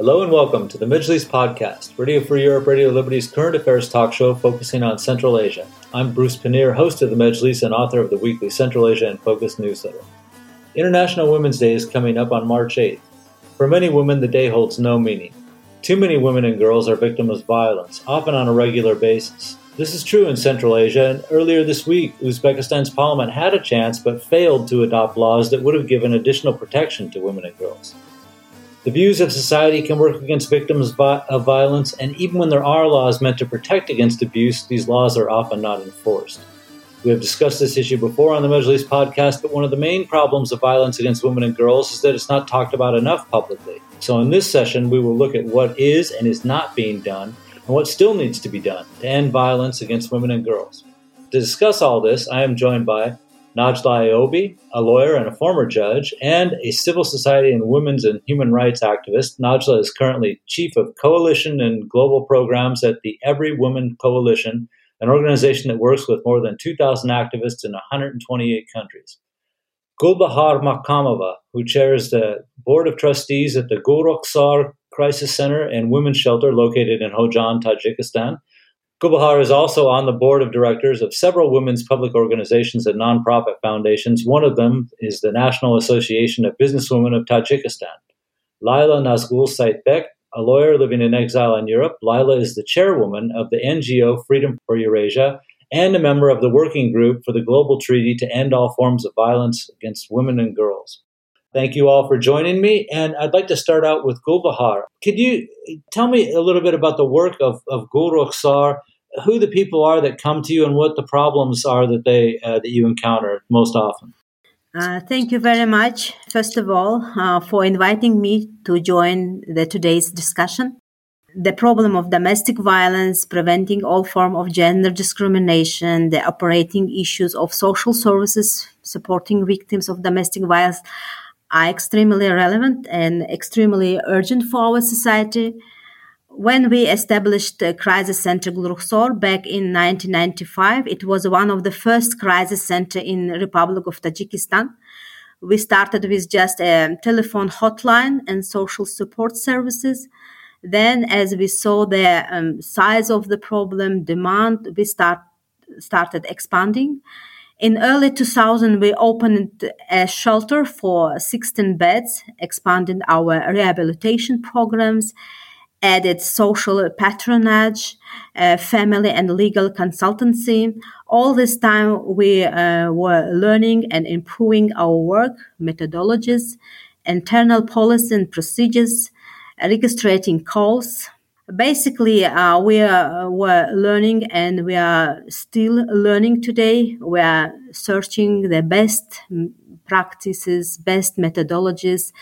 Hello and welcome to the Majlis podcast, Radio Free Europe, Radio Liberty's current affairs talk show focusing on Central Asia. I'm Bruce Pannier, host of the Majlis and author of the weekly Central Asia and Focus newsletter. International Women's Day is coming up on March 8th. For many women, the day holds no meaning. Too many women and girls are victims of violence, often on a regular basis. This is true in Central Asia, and earlier this week, Uzbekistan's parliament had a chance but failed to adopt laws that would have given additional protection to women and girls. The views of society can work against victims of violence, and even when there are laws meant to protect against abuse, these laws are often not enforced. We have discussed this issue before on the Majlis podcast, but one of the main problems of violence against women and girls is that it's not talked about enough publicly. So, in this session, we will look at what is and is not being done and what still needs to be done to end violence against women and girls. To discuss all this, I am joined by Najla Ayoubi, a lawyer and a former judge, and a civil society and women's and human rights activist. Najla is currently chief of coalition and global programs at the Every Woman Coalition, an organization that works with more than 2,000 activists in 128 countries. Gulbakhor Makhkamova, who chairs the board of trustees at the Gulrukhsor Crisis Center and Women's Shelter located in Khujand, Tajikistan. Gulbakhor is also on the board of directors of several women's public organizations and nonprofit foundations. One of them is the National Association of Businesswomen of Tajikistan. Leila Nazgul Seitbek, a lawyer living in exile in Europe, Leila is the chairwoman of the NGO Freedom for Eurasia and a member of the working group for the Global Treaty to End All Forms of Violence Against Women and Girls. Thank you all for joining me. And I'd like to start out with Gulbakhor. Could you tell me a little bit about the work of, of Gulrukhsor, who the people are that come to you, and what the problems are that they uh, that you encounter most often? Uh, thank you very much, first of all, uh, for inviting me to join the today's discussion. The problem of domestic violence, preventing all form of gender discrimination, the operating issues of social services supporting victims of domestic violence are extremely relevant and extremely urgent for our society. When we established the Crisis Center Gulrukhsor back in 1995, it was one of the first crisis center in Republic of Tajikistan. We started with just a telephone hotline and social support services. Then, as we saw the um, size of the problem, demand, we start, started expanding in early 2000, we opened a shelter for 16 beds, expanded our rehabilitation programs, added social patronage, uh, family and legal consultancy. All this time, we uh, were learning and improving our work, methodologies, internal policy and procedures, registrating calls, basically uh, we are, were learning and we are still learning today we are searching the best practices best methodologies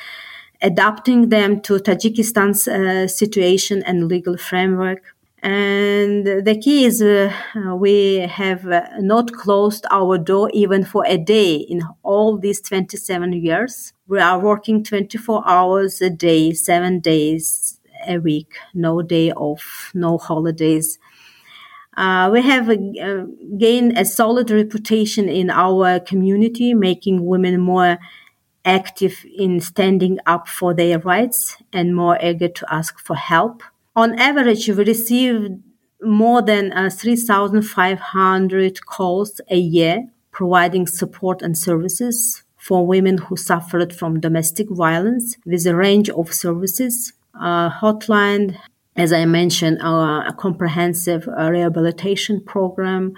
adapting them to tajikistan's uh, situation and legal framework and the key is uh, we have uh, not closed our door even for a day in all these 27 years we are working 24 hours a day seven days a week, no day off, no holidays. Uh, we have uh, gained a solid reputation in our community, making women more active in standing up for their rights and more eager to ask for help. On average, we receive more than uh, 3,500 calls a year providing support and services for women who suffered from domestic violence with a range of services uh, hotline, as I mentioned, a comprehensive uh, rehabilitation program,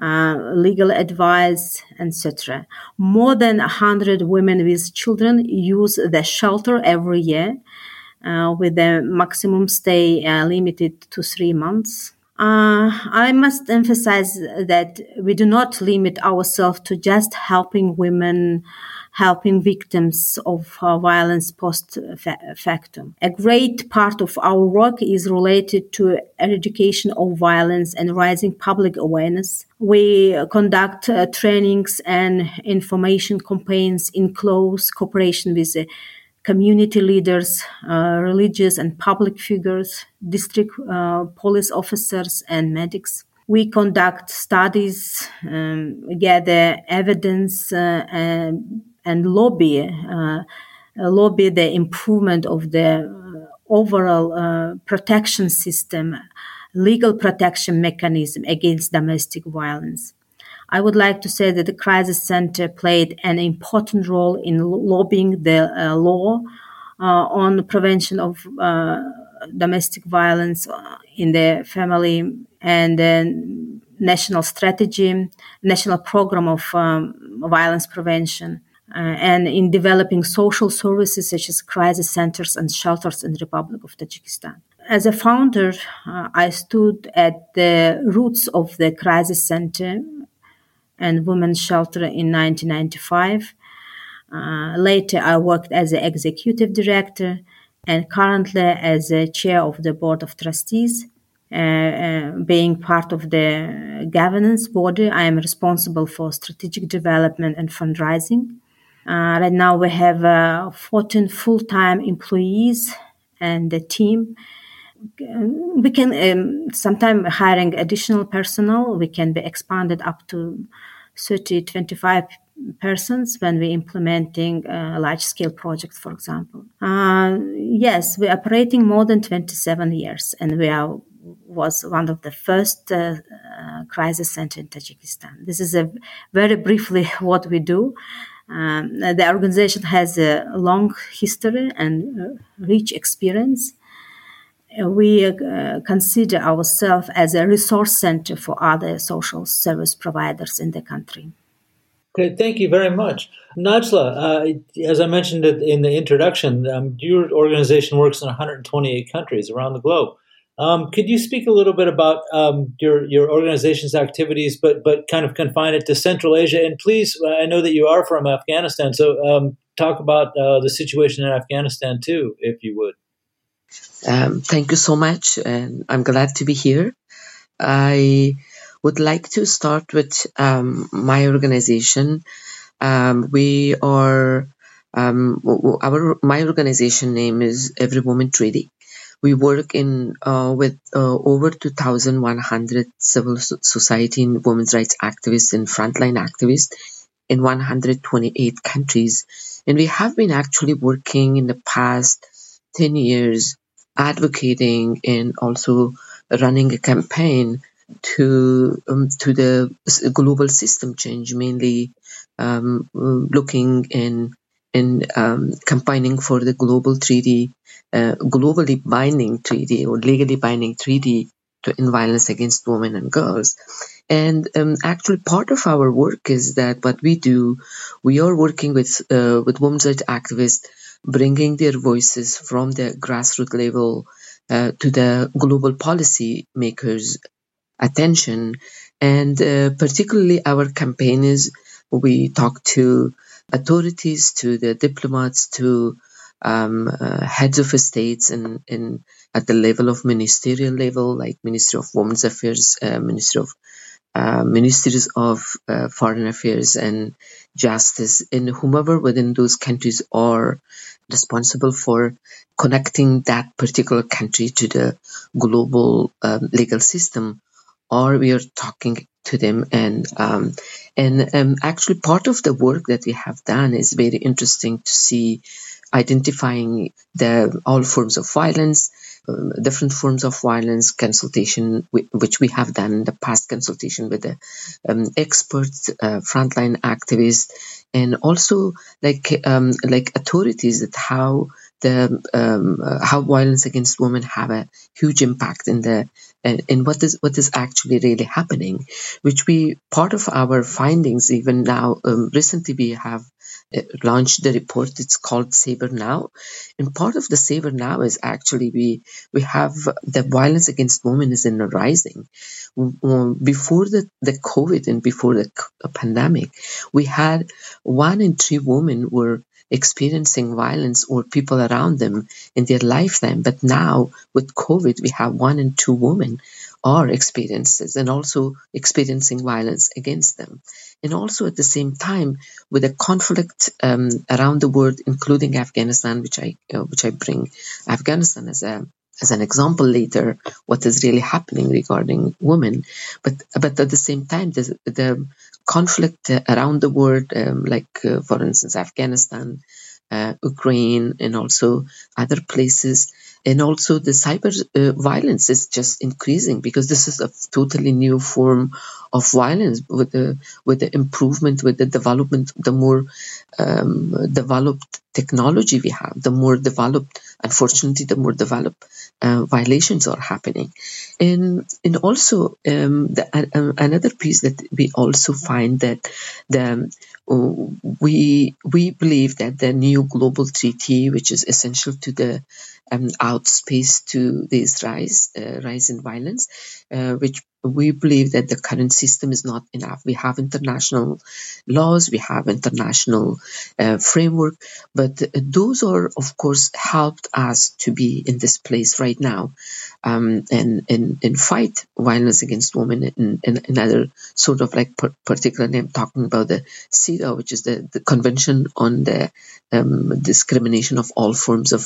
uh, legal advice, etc. More than 100 women with children use the shelter every year, uh, with the maximum stay uh, limited to three months. Uh, I must emphasize that we do not limit ourselves to just helping women helping victims of uh, violence post factum. A great part of our work is related to eradication of violence and raising public awareness. We conduct uh, trainings and information campaigns in close cooperation with the community leaders, uh, religious and public figures, district uh, police officers, and medics we conduct studies, um, gather evidence, uh, and, and lobby uh, lobby the improvement of the overall uh, protection system, legal protection mechanism against domestic violence. I would like to say that the Crisis Center played an important role in lobbying the uh, law uh, on the prevention of uh, domestic violence uh, in the family and then national strategy, national program of um, violence prevention. Uh, and in developing social services such as crisis centers and shelters in the Republic of Tajikistan. As a founder, uh, I stood at the roots of the crisis center and women's shelter in 1995. Uh, later, I worked as an executive director and currently as a chair of the board of trustees. Uh, uh, being part of the governance body, I am responsible for strategic development and fundraising. Uh, right now, we have uh, 14 full time employees and a team. We can um, sometimes hiring additional personnel. We can be expanded up to 30, 25 persons when we're implementing a large scale projects for example. Uh, yes, we're operating more than 27 years and we are was one of the first uh, uh, crisis center in Tajikistan. This is a very briefly what we do. Um, the organization has a long history and uh, rich experience. We uh, consider ourselves as a resource center for other social service providers in the country. Okay, thank you very much. Najla, uh, as I mentioned in the introduction, um, your organization works in 128 countries around the globe. Um, could you speak a little bit about um, your your organization's activities, but but kind of confine it to Central Asia? And please, I know that you are from Afghanistan, so um, talk about uh, the situation in Afghanistan too, if you would. Um, thank you so much, and I'm glad to be here. I would like to start with um, my organization. Um, we are our my organization name is Every Woman Treaty we work in uh, with uh, over 2,100 civil society and women's rights activists and frontline activists in 128 countries. And we have been actually working in the past 10 years advocating and also running a campaign to um, to the global system change, mainly um, looking in in um, campaigning for the global treaty, uh, globally binding treaty or legally binding treaty to end violence against women and girls. And um, actually, part of our work is that what we do, we are working with uh, with women's rights activists, bringing their voices from the grassroots level uh, to the global policy makers' attention. And uh, particularly, our campaign is we talk to authorities to the diplomats to um, uh, heads of states and in, in, at the level of ministerial level, like Ministry of Women's Affairs, uh, Ministry of uh, Ministries of uh, Foreign Affairs and Justice, and whomever within those countries are responsible for connecting that particular country to the global um, legal system, or we are talking to them. And um, and um, actually part of the work that we have done is very interesting to see identifying the all forms of violence um, different forms of violence consultation which we have done in the past consultation with the um, experts uh, frontline activists and also like um, like authorities that how the um, uh, how violence against women have a huge impact in the in what is what is actually really happening, which we part of our findings even now um, recently we have Uh, launched the report. It's called Saber Now, and part of the Saber Now is actually we we have the violence against women is in the rising. Before the the COVID and before the pandemic, we had one in three women were experiencing violence or people around them in their lifetime. But now with COVID, we have one in two women are experiences and also experiencing violence against them. And also at the same time, with a conflict um, around the world, including Afghanistan, which I uh, which I bring Afghanistan as a as an example later what is really happening regarding women but but at the same time the, the conflict around the world, um, like uh, for instance Afghanistan, uh, Ukraine, and also other places, and also the cyber uh, violence is just increasing because this is a totally new form of violence with the with the improvement with the development the more um, developed technology we have the more developed unfortunately the more developed uh, violations are happening. And and also um, the, uh, another piece that we also find that the we we believe that the new global treaty which is essential to the um, outspace to this rise uh, rise in violence uh, which we believe that the current system is not enough. We have international laws, we have international uh, framework, but those are, of course, helped us to be in this place right now um, and, and, and fight violence against women and another sort of like particularly I'm talking about the CEDAW, which is the, the Convention on the um, Discrimination of all forms of,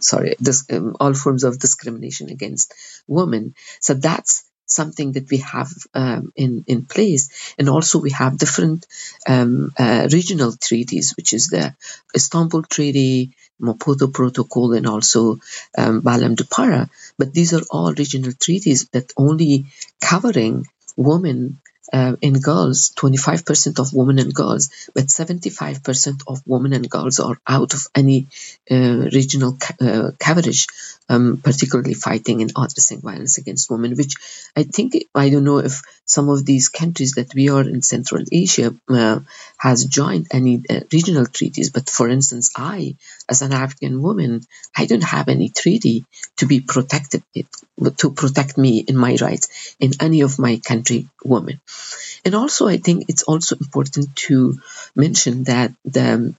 sorry, this, um, all forms of discrimination against women. So that's something that we have um, in in place, and also we have different um, uh, regional treaties, which is the Istanbul Treaty, Maputo Protocol, and also um, Belém do Pará. But these are all regional treaties that only covering women uh, girls, 25% of women and girls, but 75% of women and girls are out of any uh, regional ca- uh, coverage, um, particularly fighting and addressing violence against women, which I think, I don't know if some of these countries that we are in Central Asia uh, has joined any uh, regional treaties. But for instance, I, as an African woman, I don't have any treaty to be protected, to protect me in my rights in any of my country women. And also, I think it's also important to mention that the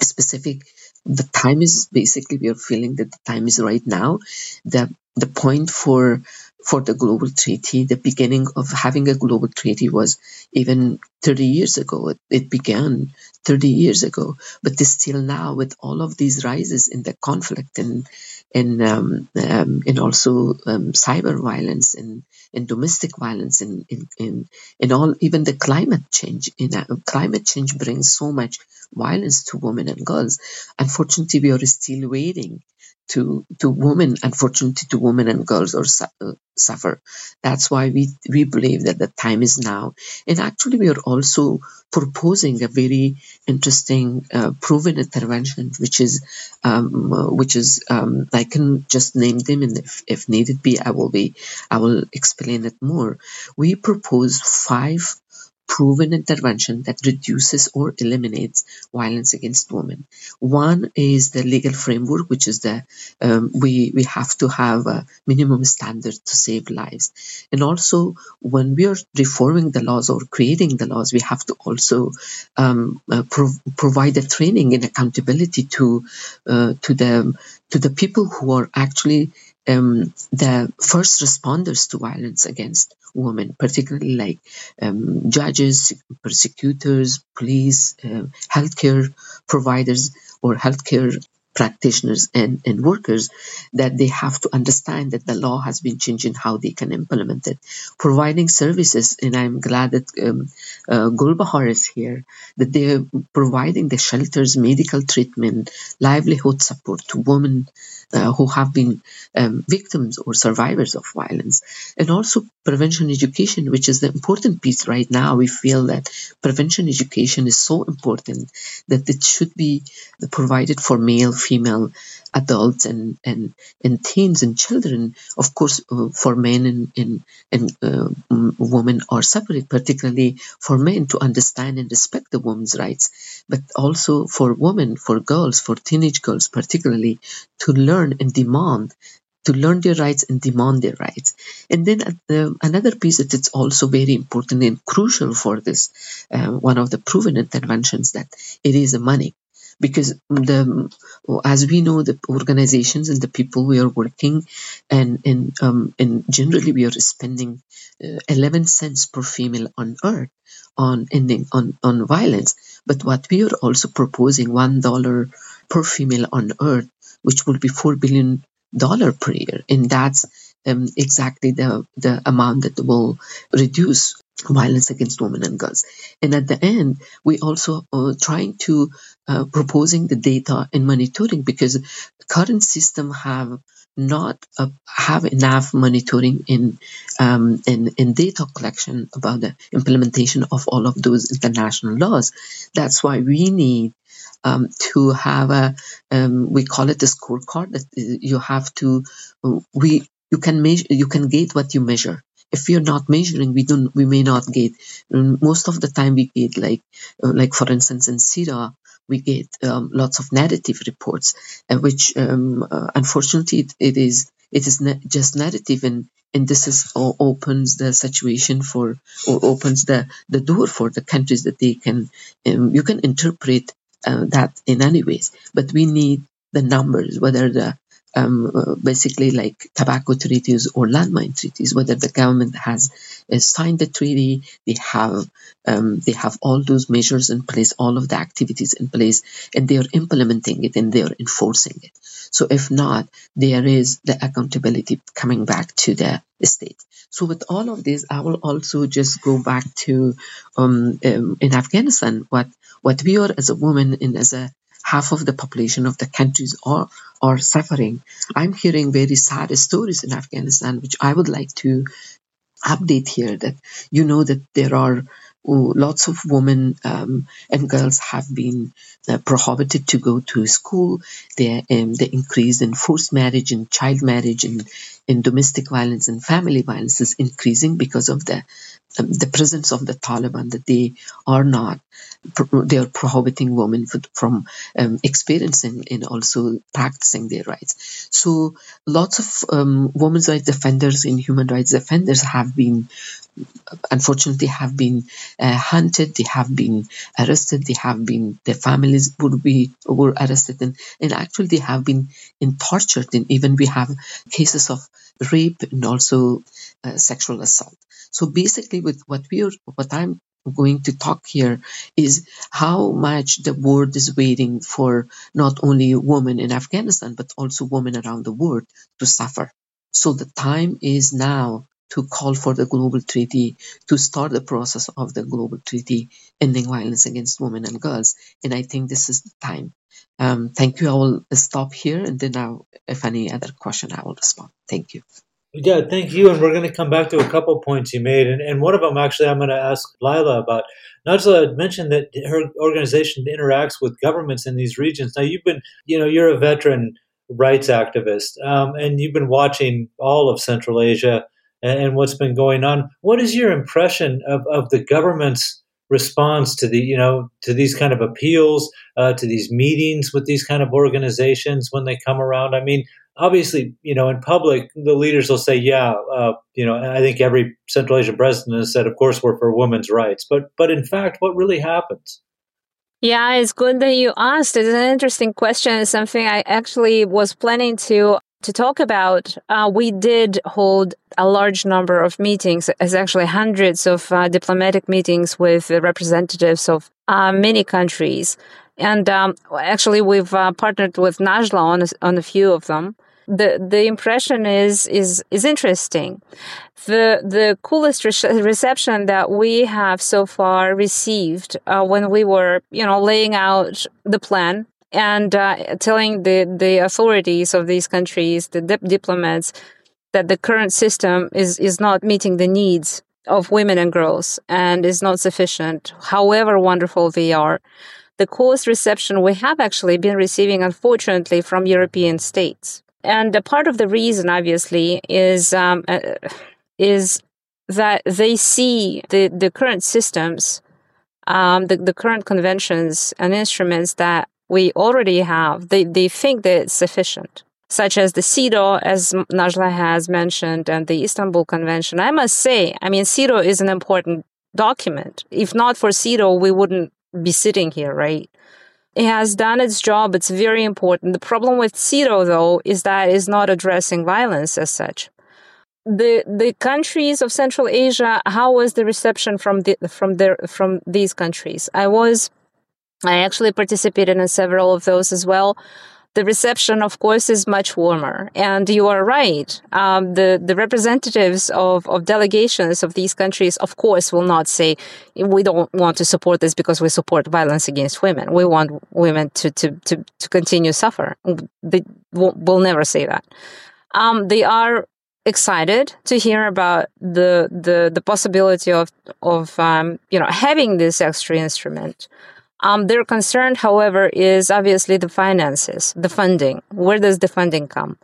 specific the time is basically we are feeling that the time is right now. The the point for for the global treaty the beginning of having a global treaty was even 30 years ago. It, began 30 years ago. But still now with all of these rises in the conflict and and um, um, also um, cyber violence and, and domestic violence and in, in, in all even the climate change in uh, climate change brings so much violence to women and girls. Unfortunately we are still waiting to to women unfortunately to women and girls or su- uh, suffer. That's why we we believe that the time is now. And actually we are also proposing a very interesting uh, proven intervention which is um, which is um, i can just name them and if, if needed be i will be i will explain it more. We propose five proven intervention that reduces or eliminates violence against women. One is the legal framework, which is the um, we we have to have a minimum standard to save lives, and also when we are reforming the laws or creating the laws, we have to also um, uh, prov- provide the training and accountability to uh, to the to the people who are actually um, the first responders to violence against women, particularly like um, judges, prosecutors, police, uh, healthcare providers, or healthcare practitioners and, and workers that they have to understand that the law has been changing how they can implement it. Providing services, and I'm glad that um, uh, Gulbakhor is here, that they're providing the shelters, medical treatment, livelihood support to women uh, who have been um, victims or survivors of violence, and also prevention education, which is the important piece right now. We feel that prevention education is so important that it should be provided for male, female, adults, and and, and teens and children. Of course, uh, for men and and, and uh, women are separate, particularly for men to understand and respect the woman's rights, but also for women, for girls, for teenage girls, particularly to learn and demand to learn their rights and demand their rights. And then uh, another piece that it's also very important and crucial for this, uh, one of the proven interventions that it is money. Because the, as we know, the organizations and the people we are working, and and um, and generally we are spending uh, 11 cents per female on earth on ending on on violence. But what we are also proposing one dollar per female on earth, which will be four billion dollar per year, and that's um, exactly the the amount that will reduce violence against women and girls. And at the end, we also are trying to uh, proposing the data and monitoring because the current system have not uh, have enough monitoring in, um, in in data collection about the implementation of all of those international laws. That's why we need um, to have a um, we call it a scorecard that uh, you have to we you can measure you can gate what you measure if you're not measuring we don't we may not get most of the time we get like uh, like for instance in CEDAW we get um, lots of narrative reports uh, which um, uh, unfortunately it, it is it is just negative and and this is opens the situation for or opens the the door for the countries that they can um, you can interpret uh, that in any ways. But we need the numbers whether the um, uh, basically like tobacco treaties or landmine treaties, whether the government has uh, signed the treaty, they have um, they have all those measures in place, all of the activities in place, and they are implementing it and they are enforcing it. So if not, there is the accountability coming back to the state. So with all of this, I will also just go back to um, um, in Afghanistan what what we are as a woman and as a half of the population of the countries are, are suffering. I'm hearing very sad stories in Afghanistan, which I would like to update here that you know that there are lots of women um, and girls have been uh, prohibited to go to school. The, um, the increase in forced marriage and child marriage and in domestic violence and family violence is increasing because of the the presence of the Taliban that they are not they are prohibiting women from um, experiencing and also practicing their rights. So lots of um, women's rights defenders and human rights defenders have been unfortunately have been uh, hunted they have been arrested they have been their families would be were arrested and, and actually they have been in tortured and even we have cases of rape and also uh, sexual assault so basically with what we are what i'm going to talk here is how much the world is waiting for not only women in afghanistan but also women around the world to suffer so the time is now to call for the global treaty, to start the process of the global treaty ending violence against women and girls. And I think this is the time. Um, thank you. I will stop here and then I'll, if any other question, I will respond. Thank you. Yeah, thank you. And we're going to come back to a couple points you made. And, and one of them, actually, I'm going to ask Leila about. Najla mentioned that her organization interacts with governments in these regions. Now, you've been, you know, you're a veteran rights activist, um, and you've been watching all of Central Asia and, and what's been going on. What is your impression of, of the government's response to the you know to these kind of appeals, uh, to these meetings with these kind of organizations when they come around? I mean, obviously, you know, in public, the leaders will say, "Yeah, uh, you know." I think every Central Asian president has said, "Of course, we're for women's rights," but but in fact, what really happens? Yeah, it's good that you asked. It's an interesting question. It's something I actually was planning to to talk about, uh, we did hold a large number of meetings, as actually hundreds of uh, diplomatic meetings with representatives of uh, many countries. And um, actually, we've uh, partnered with Najla on a, on a few of them. The the impression is is is interesting. The the coolest re- reception that we have so far received uh, when we were you know laying out the plan and uh, telling the, the authorities of these countries, the dip- diplomats, that the current system is, is not meeting the needs of women and girls and is not sufficient, however wonderful they are. The coolest reception we have actually been receiving, unfortunately, from European states. And a part of the reason, obviously, is um, uh, is that they see the, the current systems, um, the, the current conventions and instruments that we already have, they, they think that it's sufficient, such as the CEDAW, as Najla has mentioned, and the Istanbul Convention. I must say, I mean, CEDAW is an important document. If not for CEDAW, we wouldn't be sitting here, right? It has done its job. It's very important. The problem with CEDAW, though, is that it's not addressing violence as such. The the countries of Central Asia, how was the reception from the from their from these countries? I was I actually participated in several of those as well. The reception, of course, is much warmer. And you are right. Um, the, the representatives of, of delegations of these countries, of course, will not say, we don't want to support this because we support violence against women. We want women to, to, to, to continue suffer. They will, will never say that. Um, they are excited to hear about the the the possibility of of um, you know having this extra instrument. Um, their concern, however, is obviously the finances, the funding. Where does the funding come?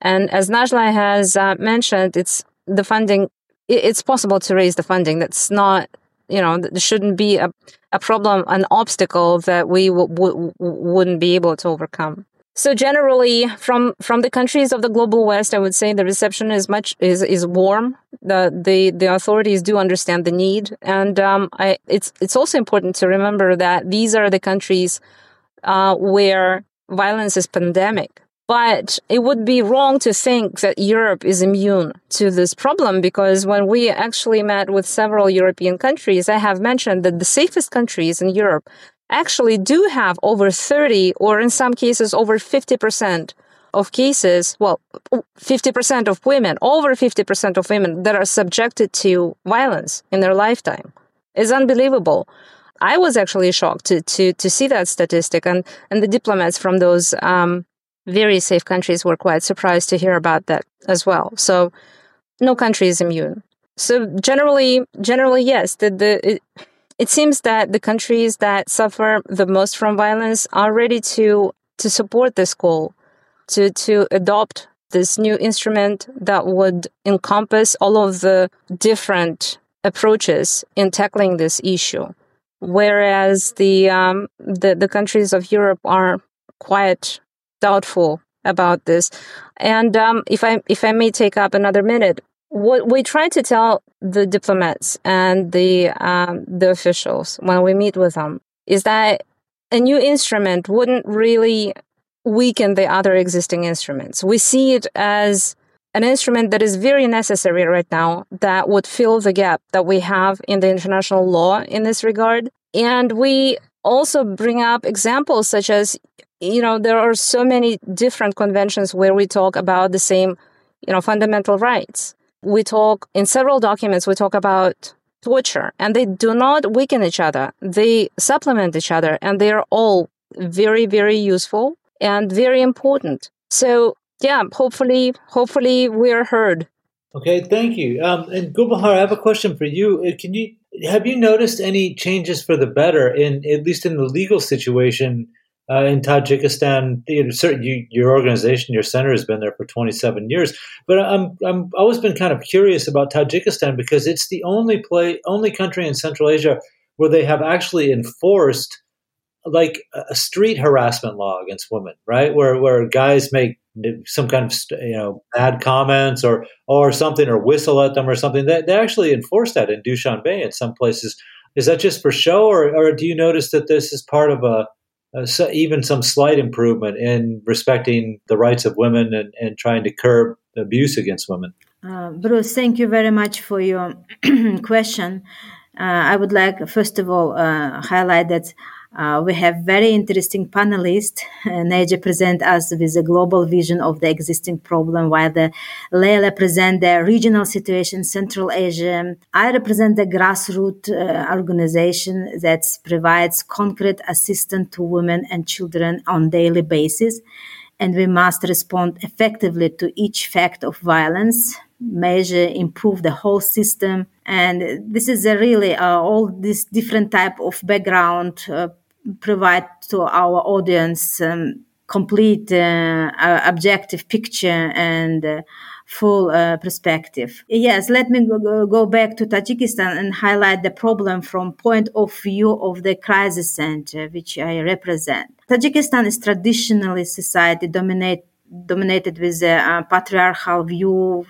And as Najla has uh, mentioned, it's the funding. It's possible to raise the funding. That's not, you know, there shouldn't be a, a problem, an obstacle that we w- w- wouldn't be able to overcome. So generally, from from the countries of the global west, I would say the reception is much is is warm. The the the authorities do understand the need, and um, I, it's it's also important to remember that these are the countries uh, where violence is pandemic. But it would be wrong to think that Europe is immune to this problem because when we actually met with several European countries, I have mentioned that the safest countries in Europe actually do have over 30 or in some cases over 50% of cases, well, 50% of women, over 50% of women that are subjected to violence in their lifetime. It's unbelievable. I was actually shocked to, to, to see that statistic, and, and the diplomats from those um, very safe countries were quite surprised to hear about that as well. So, no country is immune. So, generally, generally, yes, the, the, it, it seems that the countries that suffer the most from violence are ready to to support this goal, to to adopt this new instrument that would encompass all of the different approaches in tackling this issue. Whereas the um, the, the countries of Europe are quite doubtful about this. And um, if I if I may take up another minute, what we try to tell the diplomats and the um, the officials when we meet with them is that a new instrument wouldn't really weaken the other existing instruments. We see it as an instrument that is very necessary right now that would fill the gap that we have in the international law in this regard. And we also bring up examples such as, you know, there are so many different conventions where we talk about the same, you know, fundamental rights we talk in several documents, we talk about torture, and they do not weaken each other. They supplement each other, and they are all very, very useful and very important. So, yeah, hopefully, hopefully we're heard. Okay, thank you. Um, and Gulbakhor, I have a question for you. Uh, can you have you noticed any changes for the better in at least in the legal situation uh, in Tajikistan, you certain, you, your organization, your center has been there for 27 years. But I'm I'm always been kind of curious about Tajikistan because it's the only play only country in Central Asia where they have actually enforced like a street harassment law against women, right? Where where guys make some kind of you know bad comments or or something or whistle at them or something. They they actually enforce that in Dushanbe in some places. Is that just for show, or, or do you notice that this is part of a uh, so even some slight improvement in respecting the rights of women and, and trying to curb abuse against women. Uh, Bruce, thank you very much for your question. Uh, I would like, first of all, uh, highlight that uh, we have very interesting panelists. Uh, Neja present us with a global vision of the existing problem, while the Leila present the regional situation, Central Asia. I represent the grassroots uh, organization that provides concrete assistance to women and children on daily basis. And we must respond effectively to each fact of violence, measure, improve the whole system. And this is a really uh, all this different type of background uh, provide to our audience um, complete uh, objective picture and uh, full uh, perspective. Yes, let me go, go, back to Tajikistan and highlight the problem from point of view of the crisis center, which I represent. Tajikistan is traditionally society dominated dominated with uh, patriarchal view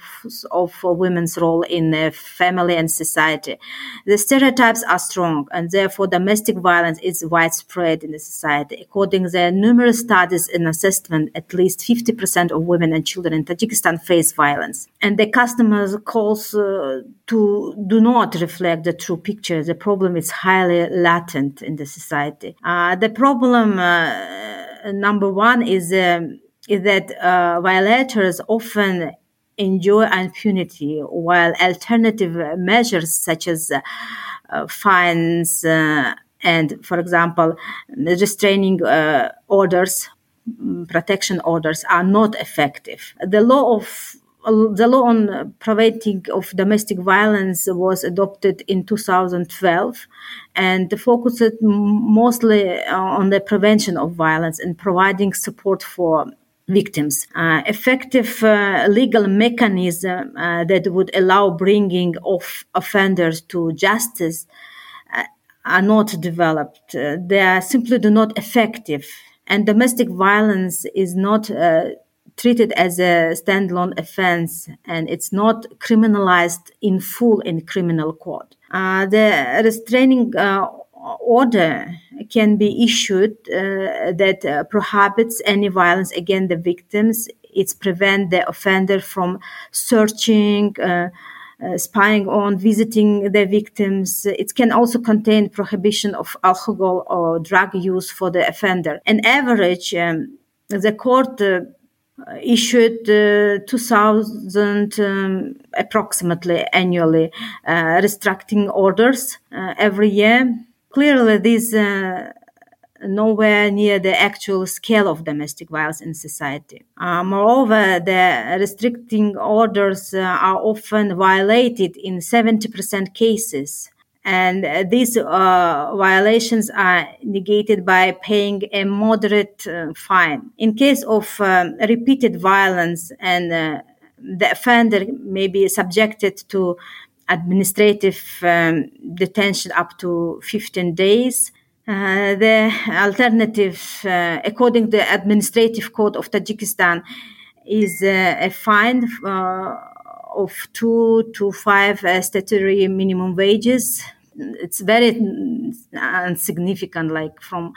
of women's role in the family and society. The stereotypes are strong, and therefore domestic violence is widespread in the society. According to numerous studies and assessment, at least 50% of women and children in Tajikistan face violence. And the customers calls uh, to do not reflect the true picture. The problem is highly latent in the society. Uh, the problem uh, number one is um, is that uh, violators often enjoy impunity, while alternative measures such as uh, fines uh, and, for example, restraining uh, orders mm, protection orders are not effective. The law of the law on preventing of domestic violence was adopted in 2012 and focused mostly on the prevention of violence and providing support for victims. Uh, effective uh, legal mechanism uh, that would allow bringing of offenders to justice uh, are not developed. Uh, they are simply do not effective. And domestic violence is not uh, treated as a standalone offense and it's not criminalized in full in criminal court. the restraining order can be issued uh, that uh, prohibits any violence against the victims. It's prevent the offender from searching, uh, uh, spying on, visiting the victims. It can also contain prohibition of alcohol or drug use for the offender. On average, um, the court uh, issued uh, 2000 um, approximately annually uh, restricting orders uh, every year Clearly, this uh, nowhere near the actual scale of domestic violence in society. Uh, moreover, the restricting orders uh, are often violated in 70% cases. And uh, these uh, violations are negated by paying a moderate uh, fine. In case of um, repeated violence and uh, the offender may be subjected to administrative um, detention up to 15 days. Uh, the alternative, uh, according to the administrative code of Tajikistan, is uh, a fine uh, of two to five uh, statutory minimum wages. It's very insignificant, like from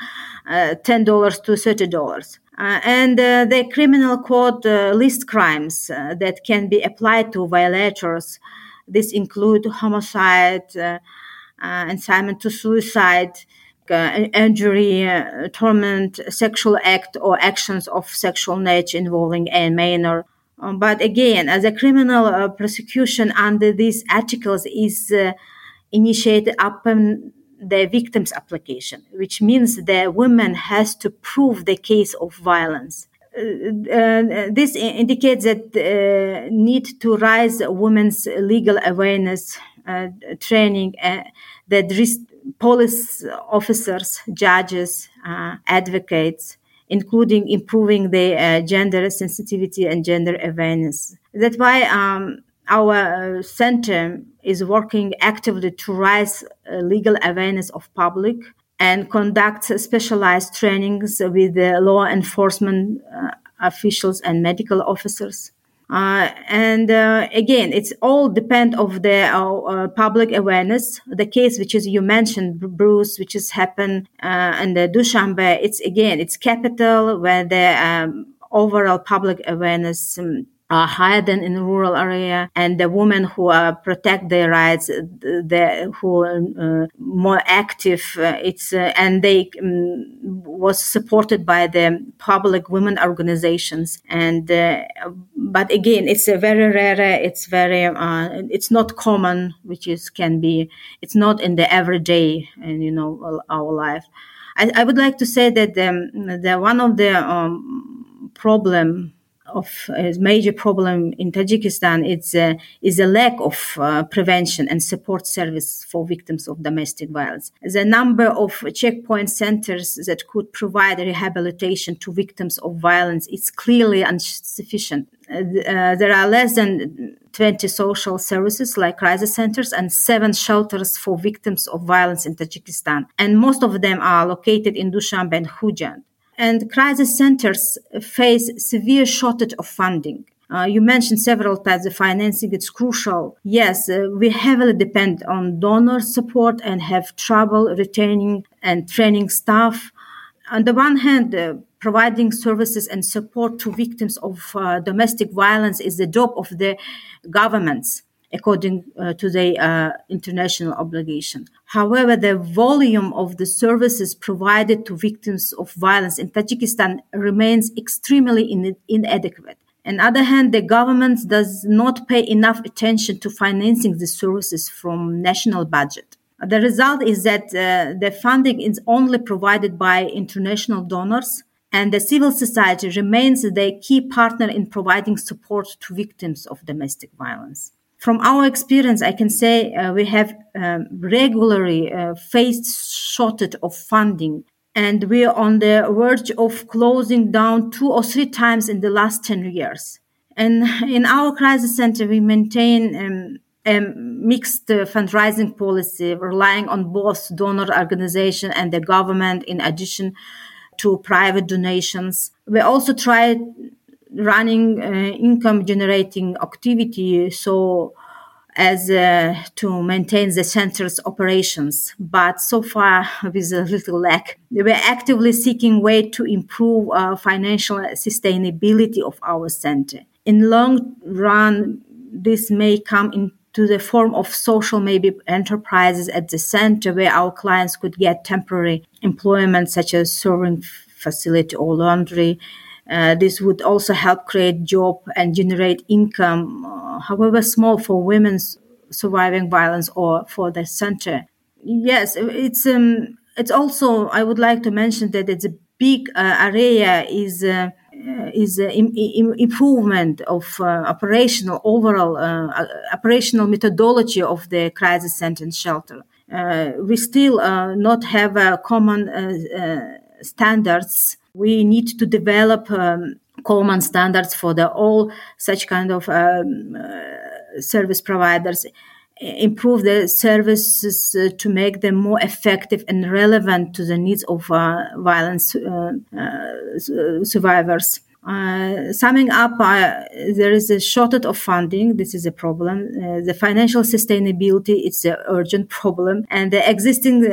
uh, ten dollars to thirty dollars. and the criminal code lists crimes that can be applied to violators this include homicide, uh, uh, incitement to suicide, uh, injury, uh, torment, sexual act, or actions of sexual nature involving a minor. Um, but again, as a criminal prosecution under these articles is initiated upon the victim's application, which means the woman has to prove the case of violence. Uh, this indicates that uh, need to raise women's legal awareness uh, training that police officers, judges, advocates, including improving the uh, gender sensitivity and gender awareness. That's why um, our center is working actively to raise uh, legal awareness of public and conducts specialized trainings with the law enforcement uh, officials and medical officers. Uh, and uh, again, it's all depend of the uh, uh public awareness. The case which is you mentioned, Bruce, which has happened uh, in the Dushanbe, it's again, it's capital where the um, overall public awareness um, uh, higher than in rural area, and the women who uh, protect their rights, the who uh, more active. Uh, it's uh, and they um, was supported by the public women organizations. And uh, but again, it's a very rare. It's very. it's not common, which is can be. It's not in the everyday, and you know, our life. I, I would like to say that the, the one of the um, problem of a major problem in Tajikistan is, uh, is a lack of uh, prevention and support service for victims of domestic violence. The number of checkpoint centers that could provide rehabilitation to victims of violence is clearly insufficient. Uh, uh there are less than 20 social services like crisis centers and seven shelters for victims of violence in Tajikistan. And most of them are located in Dushanbe and Khujand and crisis centers face severe shortage of funding. Uh, you mentioned several times the financing It's crucial. Yes, uh, we heavily depend on donor support and have trouble retaining and training staff. On the one hand, uh, providing services and support to victims of uh, domestic violence is the job of the governments according uh, to the uh, international obligation. However, the volume of the services provided to victims of violence in Tajikistan remains extremely in- inadequate. On the other hand, the government does not pay enough attention to financing the services from national budget. The result is that uh, the funding is only provided by international donors And the civil society remains the key partner in providing support to victims of domestic violence. From our experience, I can say uh, we have um, regularly uh, faced shortage of funding and we are on the verge of closing down two or three times in the last 10 years. And in our crisis center, we maintain um, a mixed uh, fundraising policy, relying on both donor organization and the government in addition to private donations. We also try running uh, income generating activity so as uh, to maintain the center's operations, but so far with a little lack. We're actively seeking way to improve uh, financial sustainability of our center. In long run, this may come into the form of social maybe enterprises at the center where our clients could get temporary employment such as serving facility or laundry uh, this would also help create job and generate income, uh, however small, for women surviving violence or for the center. Yes, it's um, it's also. I would like to mention that it's a big uh, area is uh, is Im- Im- improvement of uh, operational overall uh, operational methodology of the crisis center and shelter. we still not have common standards we need to develop um, common standards for the all such kind of um, uh, service providers improve the services uh, to make them more effective and relevant to the needs of uh, violence uh, uh, survivors. Uh, summing up, there is a shortage of funding. This is a problem. the financial sustainability is an urgent problem, and the existing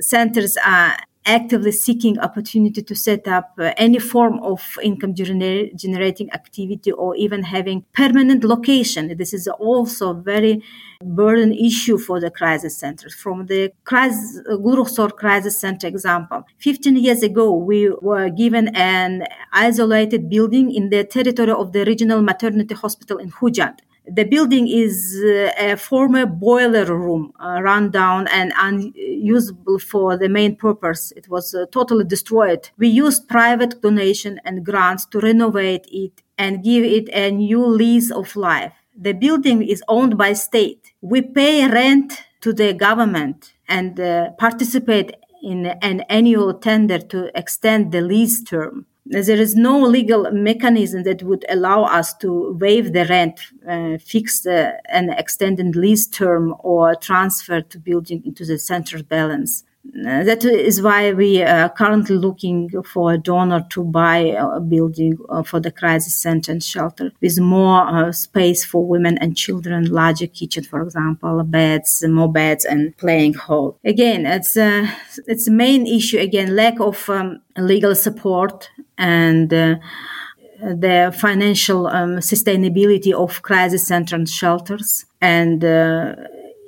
centers are actively seeking opportunity to set up uh, any form of income gener- generating activity or even having permanent location. This is also a very burden issue for the crisis centers. From the crisis, uh, crisis center example, 15 years ago, we were given an isolated building in the territory of the regional maternity hospital in Khujand. The building is uh, a former boiler room, uh, run down and unusable for the main purpose. It was uh, totally destroyed. We used private donation and grants to renovate it and give it a new lease of life. The building is owned by state. We pay rent to the government and uh, participate in an annual tender to extend the lease term there is no legal mechanism that would allow us to waive the rent, uh, fix the, an extended lease term, or transfer the building into the central balance. Uh, that is why we are currently looking for a donor to buy a building uh, for the crisis center and shelter with more uh, space for women and children, larger kitchen, for example, beds, more beds, and playing hall. Again, it's a, it's main issue. Again, lack of um, legal support and uh, the financial um, sustainability of crisis center and shelters and uh,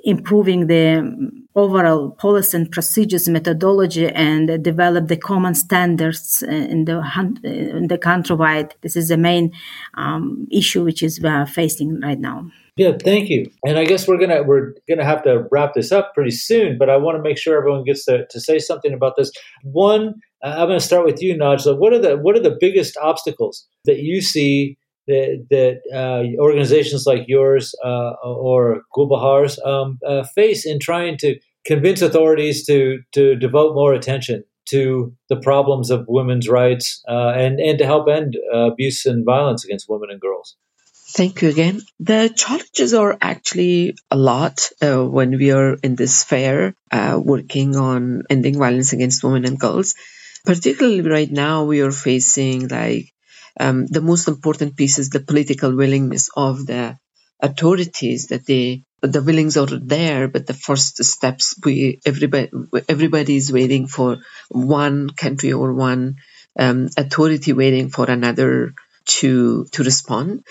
improving the overall policy and procedures methodology and develop the common standards in the in the countrywide. This is the main um, issue which is uh, facing right now. Yeah, thank you. And I guess we're gonna we're gonna have to wrap this up pretty soon, but I want to make sure everyone gets to, to say something about this. One, I'm going to start with you, Najla. What are the what are the biggest obstacles that you see that, that uh, organizations like yours uh, or Gulbakhor's um, uh, face in trying to convince authorities to to devote more attention to the problems of women's rights uh, and and to help end uh, abuse and violence against women and girls? Thank you again. The challenges are actually a lot uh, when we are in this fair uh, working on ending violence against women and girls. Particularly right now, we are facing like um, the most important piece is the political willingness of the authorities that they the willings are there, but the first steps we everybody everybody is waiting for one country or one um, authority waiting for another to to respond.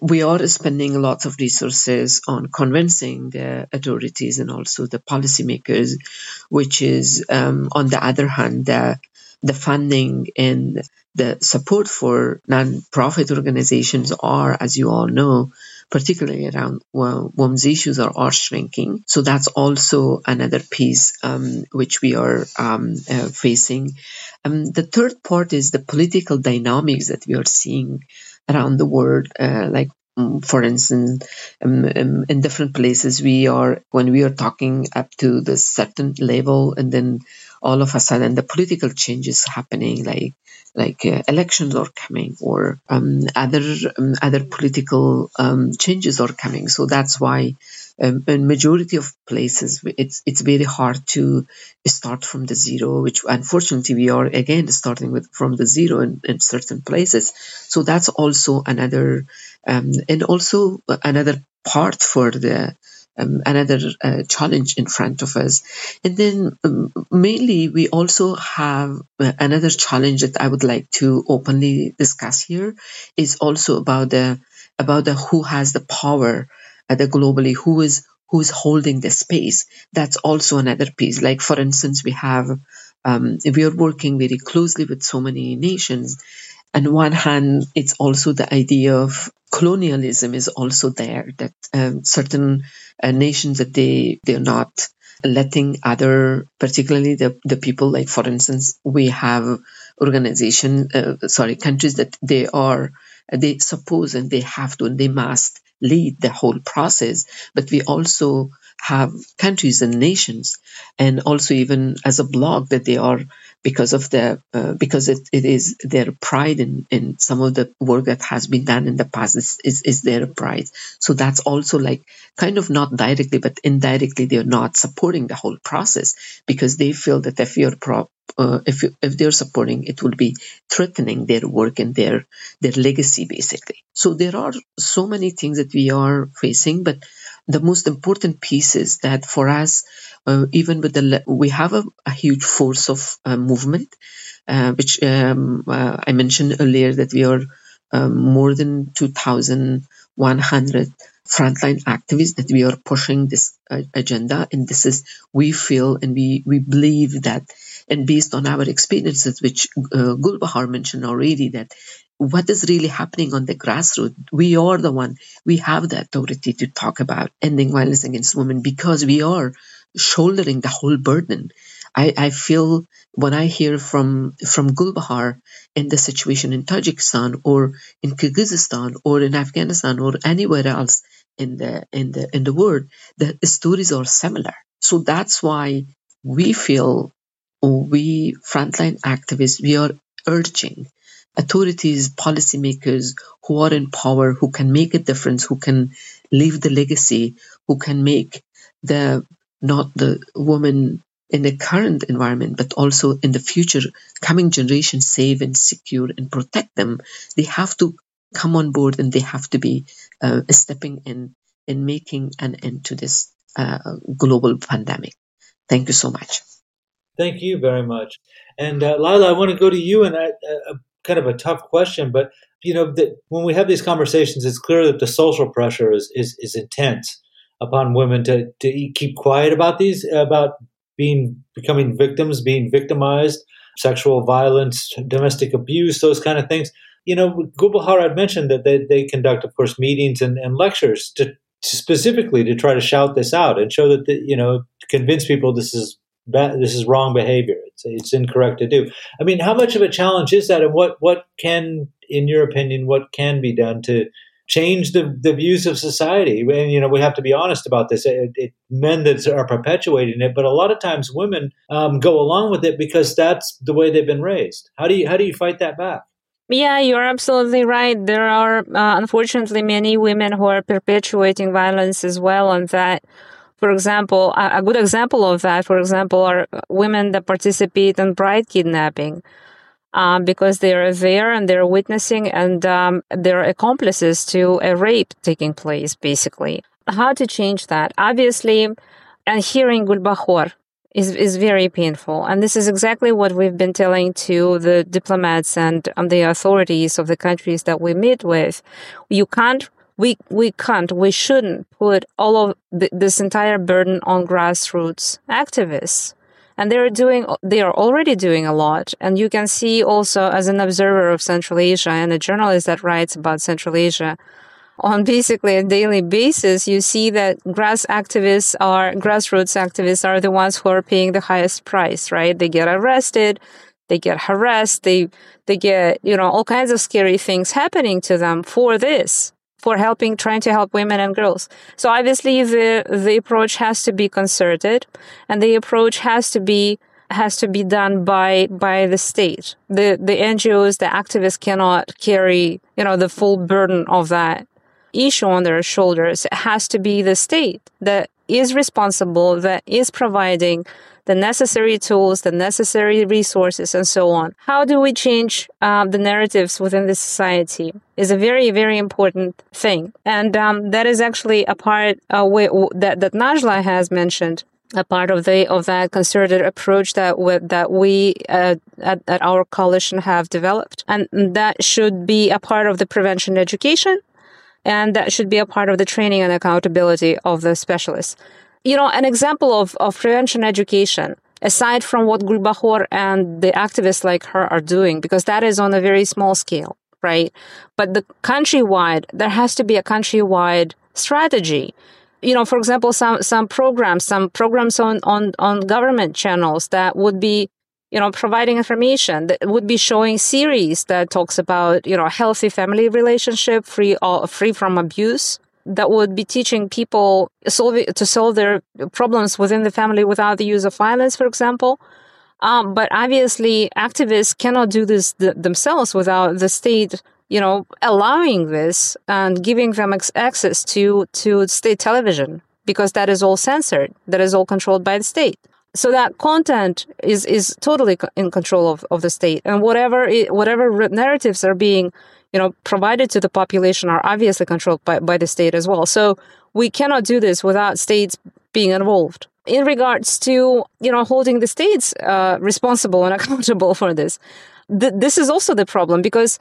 We are spending lots of resources on convincing the authorities and also the policymakers, which is, um, on the other hand, the, the funding and the support for non-profit organizations are, as you all know, particularly around women's issues are, are shrinking. So that's also another piece um, which we are um, uh, facing. Um, the third part is the political dynamics that we are seeing around the world, uh, like mm, for instance, um, um, in different places, we are when we are talking up to the certain level, and then all of a sudden the political changes happening, like like uh, elections are coming or um, other um, other political um, changes are coming. So that's why um, in majority of places it's it's very hard to start from the zero, which unfortunately we are again starting with from the zero in, in certain places. So that's also another um, and also another part for the um, another uh, challenge in front of us. And then um, mainly we also have uh, another challenge that I would like to openly discuss here is also about the about the who has the power uh, the globally who is who is holding the space. That's also another piece. Like for instance, we have um, we are working very closely with so many nations. On one hand, it's also the idea of colonialism is also there that um, certain uh, nations that they they're not letting other particularly the, the people like for instance we have organization uh, sorry countries that they are they suppose and they have to and they must lead the whole process but we also have countries and nations and also even as a bloc that they are because of their uh, because it, it is their pride in, in some of the work that has been done in the past is, is, is their pride. So that's also like kind of not directly but indirectly they're not supporting the whole process because they feel that if you're pro- uh, if you, if they're supporting it will be threatening their work and their their legacy basically. So there are so many things that we are facing but the most important piece is that for us, uh, even with the we have a, a huge force of uh, movement, uh, which um, uh, I mentioned earlier that we are um, more than 2,100 frontline activists that we are pushing this uh, agenda, and this is we feel and we we believe that, and based on our experiences, which uh, Gulbakhor mentioned already, that what is really happening on the grassroots. We are the one, we have the authority to talk about ending violence against women because we are shouldering the whole burden. I, I feel when I hear from from Gulbakhor in the situation in Tajikistan or in Kyrgyzstan or in Afghanistan or anywhere else in the in the in the world, the stories are similar. So that's why we feel we frontline activists we are urging authorities, policymakers who are in power, who can make a difference, who can leave the legacy, who can make the not the woman in the current environment, but also in the future coming generation safe and secure and protect them. They have to come on board and they have to be uh, stepping in in making an end to this uh, global pandemic. Thank you so much. Thank you very much. And uh, Leila, I want to go to you and uh, kind of a tough question, but you know, the, when we have these conversations, it's clear that the social pressure is is, is intense upon women to to keep quiet about these about being becoming victims, being victimized, sexual violence, domestic abuse, those kind of things. You know, Gulbakhor had mentioned that they, they conduct, of course, meetings and, and lectures to, specifically to try to shout this out and show that the, you know convince people this is this is wrong behavior. It's, it's incorrect to do. I mean, how much of a challenge is that, and what what can, in your opinion, what can be done to change the, the views of society? And you know, we have to be honest about this. It, it, men that are perpetuating it, but a lot of times women um, go along with it because that's the way they've been raised. How do you how do you fight that back? Yeah, you're absolutely right. There are uh, unfortunately many women who are perpetuating violence as well, and that for example, a, a good example of that, for example, are women that participate in bride kidnapping. Um, because they are there and they're witnessing and um, they're accomplices to a rape taking place, basically. How to change that? Obviously, and hearing Gulbakhor is, is very painful. And this is exactly what we've been telling to the diplomats and the authorities of the countries that we meet with. You can't we we can't we shouldn't put all of th- this entire burden on grassroots activists. And they're doing they are already doing a lot. And you can see also as an observer of central asia and a journalist that writes about central asia on basically a daily basis, you see that grass activists are, grassroots activists are the ones who are paying the highest price, right? They get arrested, they get harassed, they, they get, you know, all kinds of scary things happening to them for this, for helping, trying to help women and girls. So obviously the, the approach has to be concerted and the approach has to be has to be done by by the state. The the NGOs, the activists cannot carry, you know, the full burden of that issue on their shoulders. It has to be the state that is responsible, that is providing the necessary tools, the necessary resources, and so on. How do we change uh, the narratives within the society is a very, very important thing. And um, that is actually a part uh, that, that Najla has mentioned a part of the of that concerted approach that we, that we uh, at, at our coalition have developed, and that should be a part of the prevention education and that should be a part of the training and accountability of the specialists. You know, an example of, of prevention education, aside from what Gulbakhor and the activists like her are doing, because that is on a very small scale, right? But the countrywide, there has to be a countrywide strategy. You know, for example, some, some programs, some programs on, on, on government channels that would be you know, providing information that would be showing series that talks about, you know, healthy family relationship, free, uh, free from abuse, that would be teaching people solve, to solve their problems within the family without the use of violence, for example. Um, but obviously, activists cannot do this th- themselves without the state, you know, allowing this and giving them ex- access to to state television because that is all censored, that is all controlled by the state so that content is is totally in control of, of the state and whatever it, whatever narratives are being you know provided to the population are obviously controlled by, by the state as well. So we cannot do this without states being involved. In regards to you know holding the states uh, responsible and accountable for this th- this is also the problem because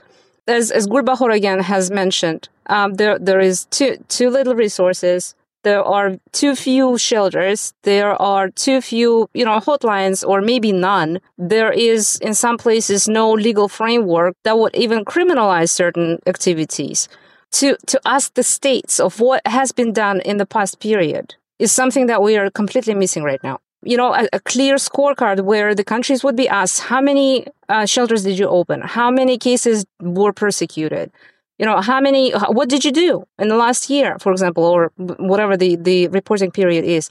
as as Gulbakhor again has mentioned um, there there is too too little resources there are too few shelters. There are too few, you know, hotlines or maybe none. There is in some places no legal framework that would even criminalize certain activities. To, to ask the states of what has been done in the past period is something that we are completely missing right now. You know, a, a clear scorecard where the countries would be asked, how many uh, shelters did you open? How many cases were persecuted? You know how many what did you do in the last year for example or whatever the the reporting period is?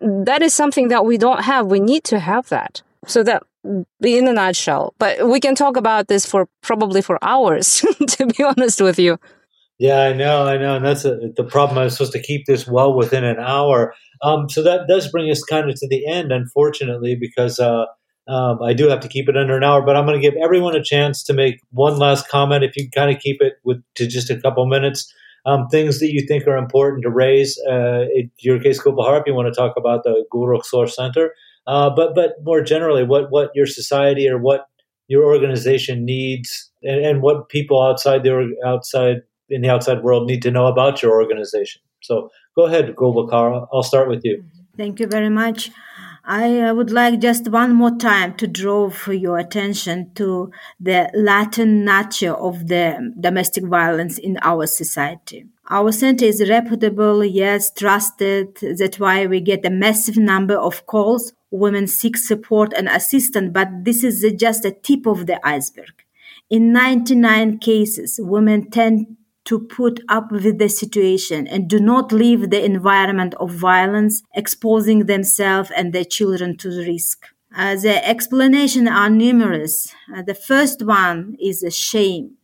That is something that we don't have. We need to have that. So that in a nutshell but we can talk about this for probably for hours to be honest with you. Yeah i know i know and that's a, the problem. I was supposed to keep this well within an hour. Um, so that does bring us kind of to the end unfortunately because uh, um, I do have to keep it under an hour, but I'm going to give everyone a chance to make one last comment. If you kind of keep it with to just a couple minutes, um, things that you think are important to raise. Uh, in your case, Gulbakhor, if you want to talk about the Gulrukhsor Center, uh, but but more generally, what what your society or what your organization needs, and, and what people outside the outside in the outside world need to know about your organization. So go ahead, Gulbakhor. I'll start with you. Thank you very much. I uh, would like just one more time to draw your attention to the latent nature of the domestic violence in our society. Our center is reputable, yes, trusted. That's why we get a massive number of calls. Women seek support and assistance, but this is just a tip of the iceberg. In 99 cases, women tend to put up with the situation and do not leave the environment of violence, exposing themselves and their children to risk. Uh, the explanations are numerous. Uh, the first one is shame.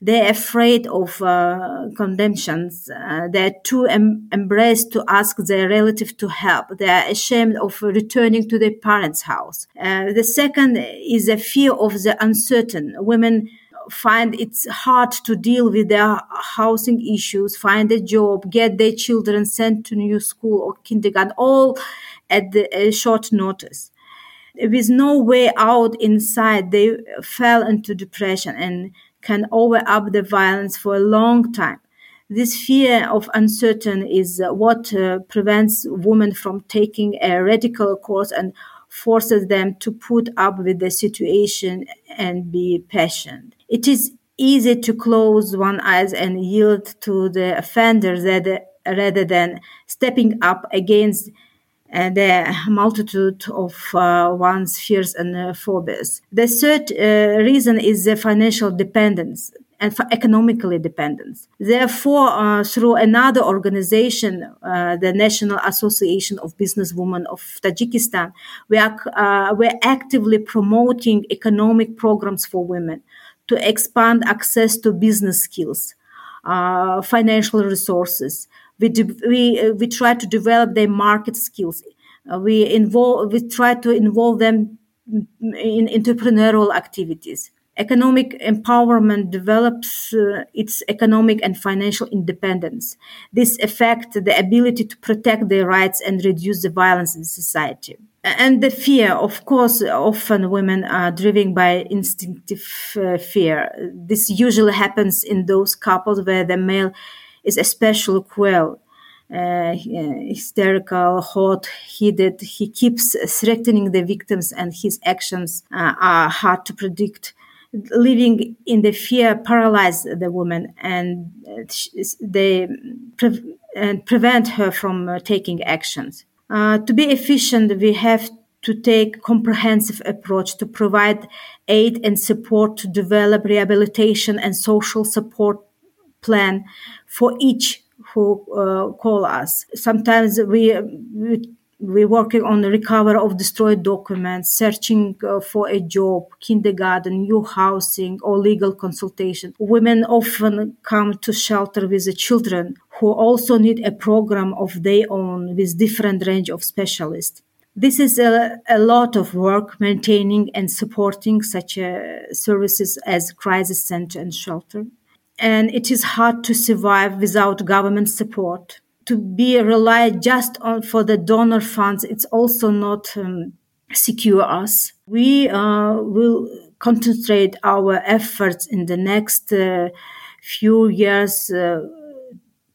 They're afraid of uh, condemnations. Uh, they're too em- embraced to ask their relative to help. They're ashamed of returning to their parents' house. Uh, the second is a fear of the uncertain. Women find it's hard to deal with their housing issues, find a job, get their children sent to new school or kindergarten, all at the short notice. With no way out inside, they fell into depression and can over up the violence for a long time. This fear of uncertain is what uh, prevents women from taking a radical course and forces them to put up with the situation and be patient. It is easy to close one eyes and yield to the offender rather, than stepping up against uh, the multitude of uh, one's fears and uh, phobias. The third uh, reason is the financial dependence and economically dependence. Therefore, uh, through another organization, uh, the National Association of Businesswomen of Tajikistan, we are we're actively promoting economic programs for women to expand access to business skills, uh, financial resources. We, de- we, uh, we try to develop their market skills. Uh, we involve, we try to involve them in entrepreneurial activities. Economic empowerment develops uh, its economic and financial independence. This affects the ability to protect their rights and reduce the violence in society. And the fear, of course, often women are driven by instinctive uh, fear. This usually happens in those couples where the male is especially cruel. Uh, hysterical, hot headed. He keeps threatening the victims, and his actions uh, are hard to predict living in the fear paralyze the woman and they pre- and prevent her from uh, taking actions. Uh, to be efficient, we have to take comprehensive approach to provide aid and support to develop rehabilitation and social support plan for each who uh, call us. Sometimes we, we we're working on the recovery of destroyed documents, searching uh, for a job, kindergarten, new housing, or legal consultation. Women often come to shelter with the children who also need a program of their own with different range of specialists. This is a, a lot of work maintaining and supporting such uh, services as crisis center and shelter. And it is hard to survive without government support to be relied just on for the donor funds, it's also not um, secure us. We uh, will concentrate our efforts in the next uh, few years uh,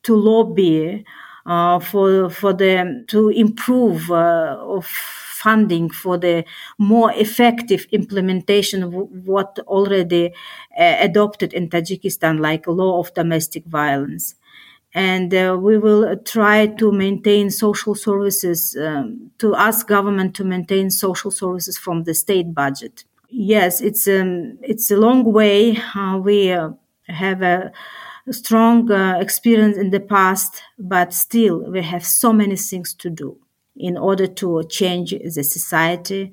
to lobby uh, for for the to improve uh, of funding for the more effective implementation of what already uh, adopted in Tajikistan, like law of domestic violence and uh, we will try to maintain social services um, to ask government to maintain social services from the state budget. Yes it's um, it's a long way. Uh, we uh, have a strong uh, experience in the past but still we have so many things to do in order to change the society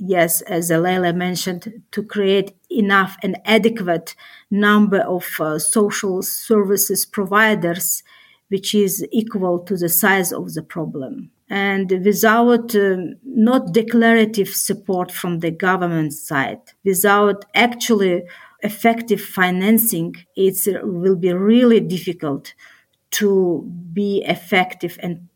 yes, as Leila mentioned, to create enough and adequate number of uh, social services providers, which is equal to the size of the problem. And without uh, not declarative support from the government side, without actually effective financing, it will be really difficult to be effective and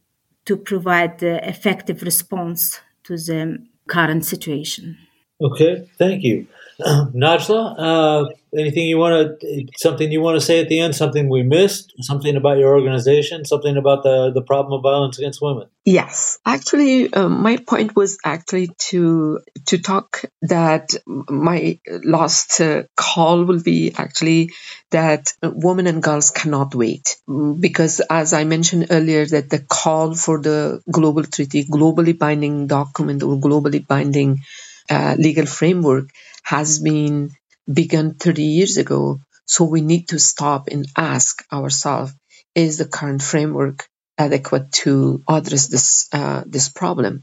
to provide the effective response to the current situation. Okay, thank you. Najla, uh, anything you want to, something you want to say at the end, something we missed, something about your organization, something about the, the problem of violence against women? Yes, actually, um, my point was actually to to talk that my last uh, call will be actually that women and girls cannot wait. Because, as I mentioned earlier, that the call for the global treaty, globally binding document or globally binding uh, legal framework has been begun 30 years ago. So we need to stop and ask ourselves, is the current framework adequate to address this, uh, this problem?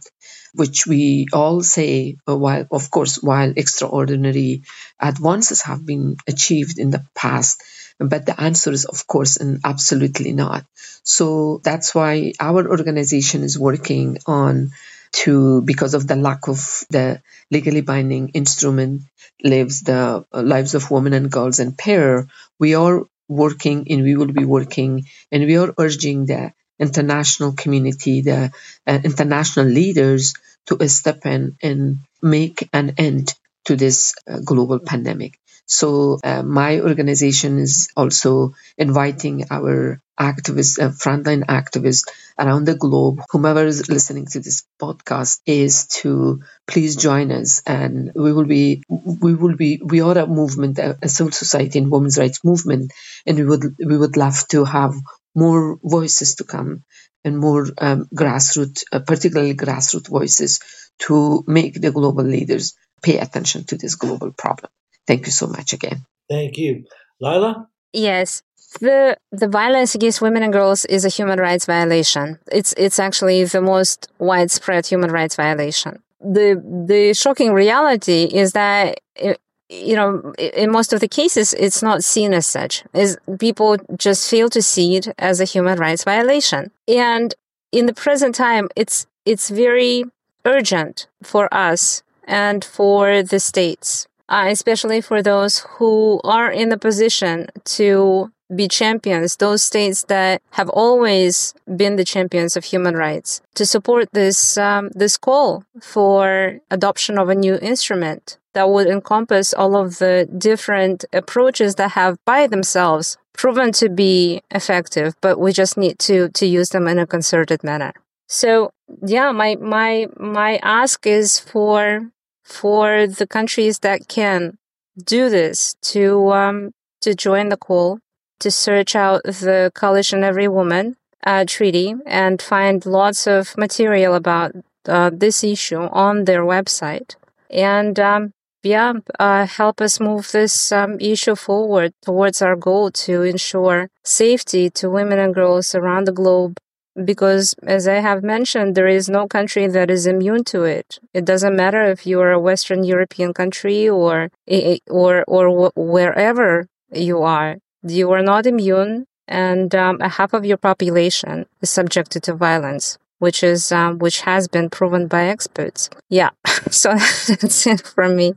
Which we all say, uh, while, of course, while extraordinary advances have been achieved in the past, but the answer is, of course, and absolutely not. So that's why our organization is working on to because of the lack of the legally binding instrument lives the uh, lives of women and girls and pair we are working and we will be working and we are urging the international community the uh, international leaders to step in and make an end to this uh, global pandemic So uh, my organization is also inviting our activists, uh, frontline activists around the globe, whomever is listening to this podcast, is to please join us. And we will be, we will be, we are a movement, a, civil society and women's rights movement, and we would, we would love to have more voices to come and more um, grassroots, uh, particularly grassroots voices, to make the global leaders pay attention to this global problem. Thank you so much again. Thank you. Leila? Yes. The the violence against women and girls is a human rights violation. It's it's actually the most widespread human rights violation. The the shocking reality is that it, you know in most of the cases it's not seen as such. Is people just fail to see it as a human rights violation. And in the present time it's it's very urgent for us and for the states uh, especially for those who are in the position to be champions, those states that have always been the champions of human rights, to support this um, this call for adoption of a new instrument that would encompass all of the different approaches that have by themselves proven to be effective, but we just need to to use them in a concerted manner. So yeah, my my my ask is for for the countries that can do this to um, to join the call to search out the Coalition Every Woman uh, treaty and find lots of material about uh, this issue on their website. And um, yeah uh, help us move this um, issue forward towards our goal to ensure safety to women and girls around the globe because as i have mentioned there is no country that is immune to it it doesn't matter if you are a western european country or or or wherever you are you are not immune and um, a half of your population is subjected to violence which is um, which has been proven by experts yeah so that's it from me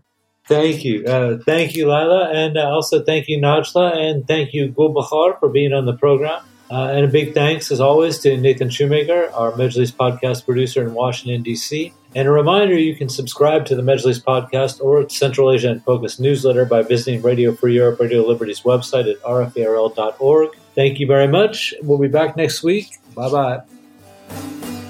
Thank you. Uh, thank you, Leila. And uh, also thank you, Najla. And thank you, Gulbakhor, for being on the program. Uh, and a big thanks, as always, to Nathan Shoemaker, our Majlis podcast producer in Washington, D.C. And a reminder you can subscribe to the Majlis podcast or Central Asia in Focus newsletter by visiting Radio Free Europe, Radio Liberty's website at rferl.org. Thank you very much. We'll be back next week. Bye bye.